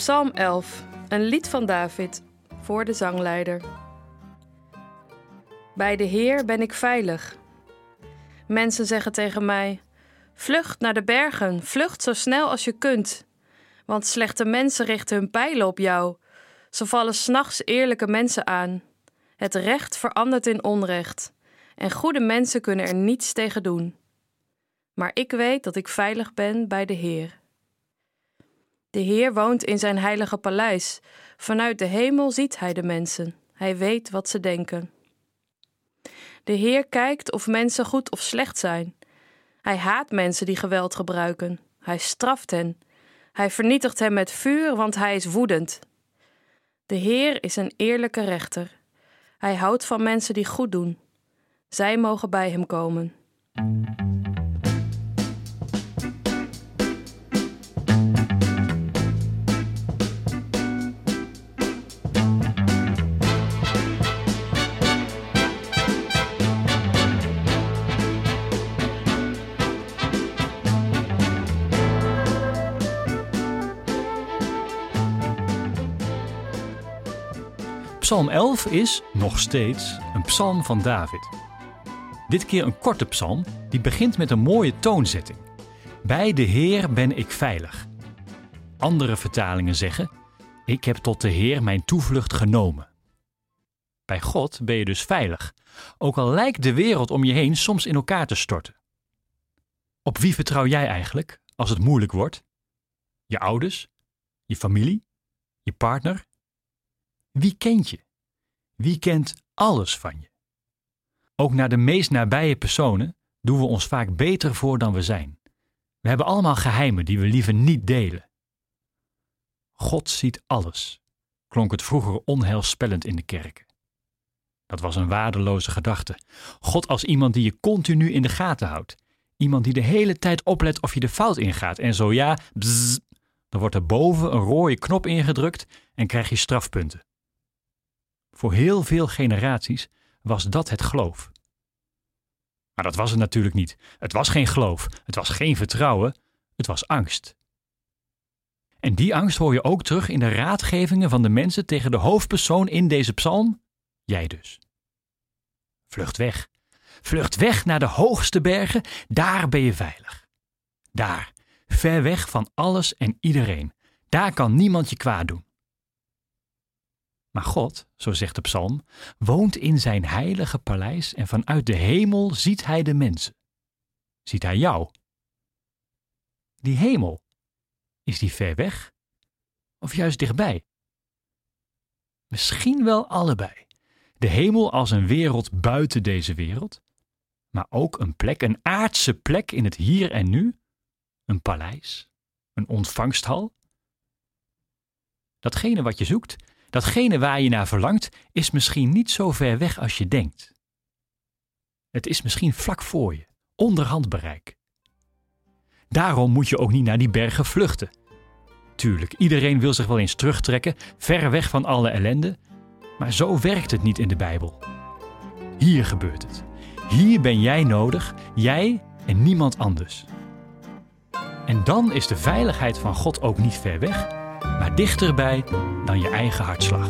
Psalm 11, een lied van David voor de zangleider. Bij de Heer ben ik veilig. Mensen zeggen tegen mij: Vlucht naar de bergen, vlucht zo snel als je kunt. Want slechte mensen richten hun pijlen op jou. Ze vallen s'nachts eerlijke mensen aan. Het recht verandert in onrecht. En goede mensen kunnen er niets tegen doen. Maar ik weet dat ik veilig ben bij de Heer. De Heer woont in zijn heilige paleis. Vanuit de hemel ziet hij de mensen. Hij weet wat ze denken. De Heer kijkt of mensen goed of slecht zijn. Hij haat mensen die geweld gebruiken. Hij straft hen. Hij vernietigt hen met vuur, want hij is woedend. De Heer is een eerlijke rechter. Hij houdt van mensen die goed doen. Zij mogen bij hem komen. Psalm 11 is, nog steeds, een psalm van David. Dit keer een korte psalm die begint met een mooie toonzetting. Bij de Heer ben ik veilig. Andere vertalingen zeggen: Ik heb tot de Heer mijn toevlucht genomen. Bij God ben je dus veilig, ook al lijkt de wereld om je heen soms in elkaar te storten. Op wie vertrouw jij eigenlijk als het moeilijk wordt? Je ouders? Je familie? Je partner? Wie kent je? Wie kent alles van je? Ook naar de meest nabije personen doen we ons vaak beter voor dan we zijn. We hebben allemaal geheimen die we liever niet delen. God ziet alles, klonk het vroeger onheilspellend in de kerken. Dat was een waardeloze gedachte. God als iemand die je continu in de gaten houdt. Iemand die de hele tijd oplet of je de fout ingaat. En zo ja, dan wordt er boven een rode knop ingedrukt en krijg je strafpunten. Voor heel veel generaties was dat het geloof. Maar dat was het natuurlijk niet. Het was geen geloof, het was geen vertrouwen, het was angst. En die angst hoor je ook terug in de raadgevingen van de mensen tegen de hoofdpersoon in deze psalm, jij dus. Vlucht weg. Vlucht weg naar de hoogste bergen, daar ben je veilig. Daar, ver weg van alles en iedereen. Daar kan niemand je kwaad doen. Maar God, zo zegt de psalm, woont in zijn heilige paleis en vanuit de hemel ziet hij de mensen. Ziet hij jou? Die hemel, is die ver weg of juist dichtbij? Misschien wel allebei. De hemel als een wereld buiten deze wereld, maar ook een plek, een aardse plek in het hier en nu, een paleis, een ontvangsthal. Datgene wat je zoekt, Datgene waar je naar verlangt is misschien niet zo ver weg als je denkt. Het is misschien vlak voor je, onder handbereik. Daarom moet je ook niet naar die bergen vluchten. Tuurlijk, iedereen wil zich wel eens terugtrekken, ver weg van alle ellende, maar zo werkt het niet in de Bijbel. Hier gebeurt het. Hier ben jij nodig, jij en niemand anders. En dan is de veiligheid van God ook niet ver weg, maar dichterbij dan je eigen hartslag.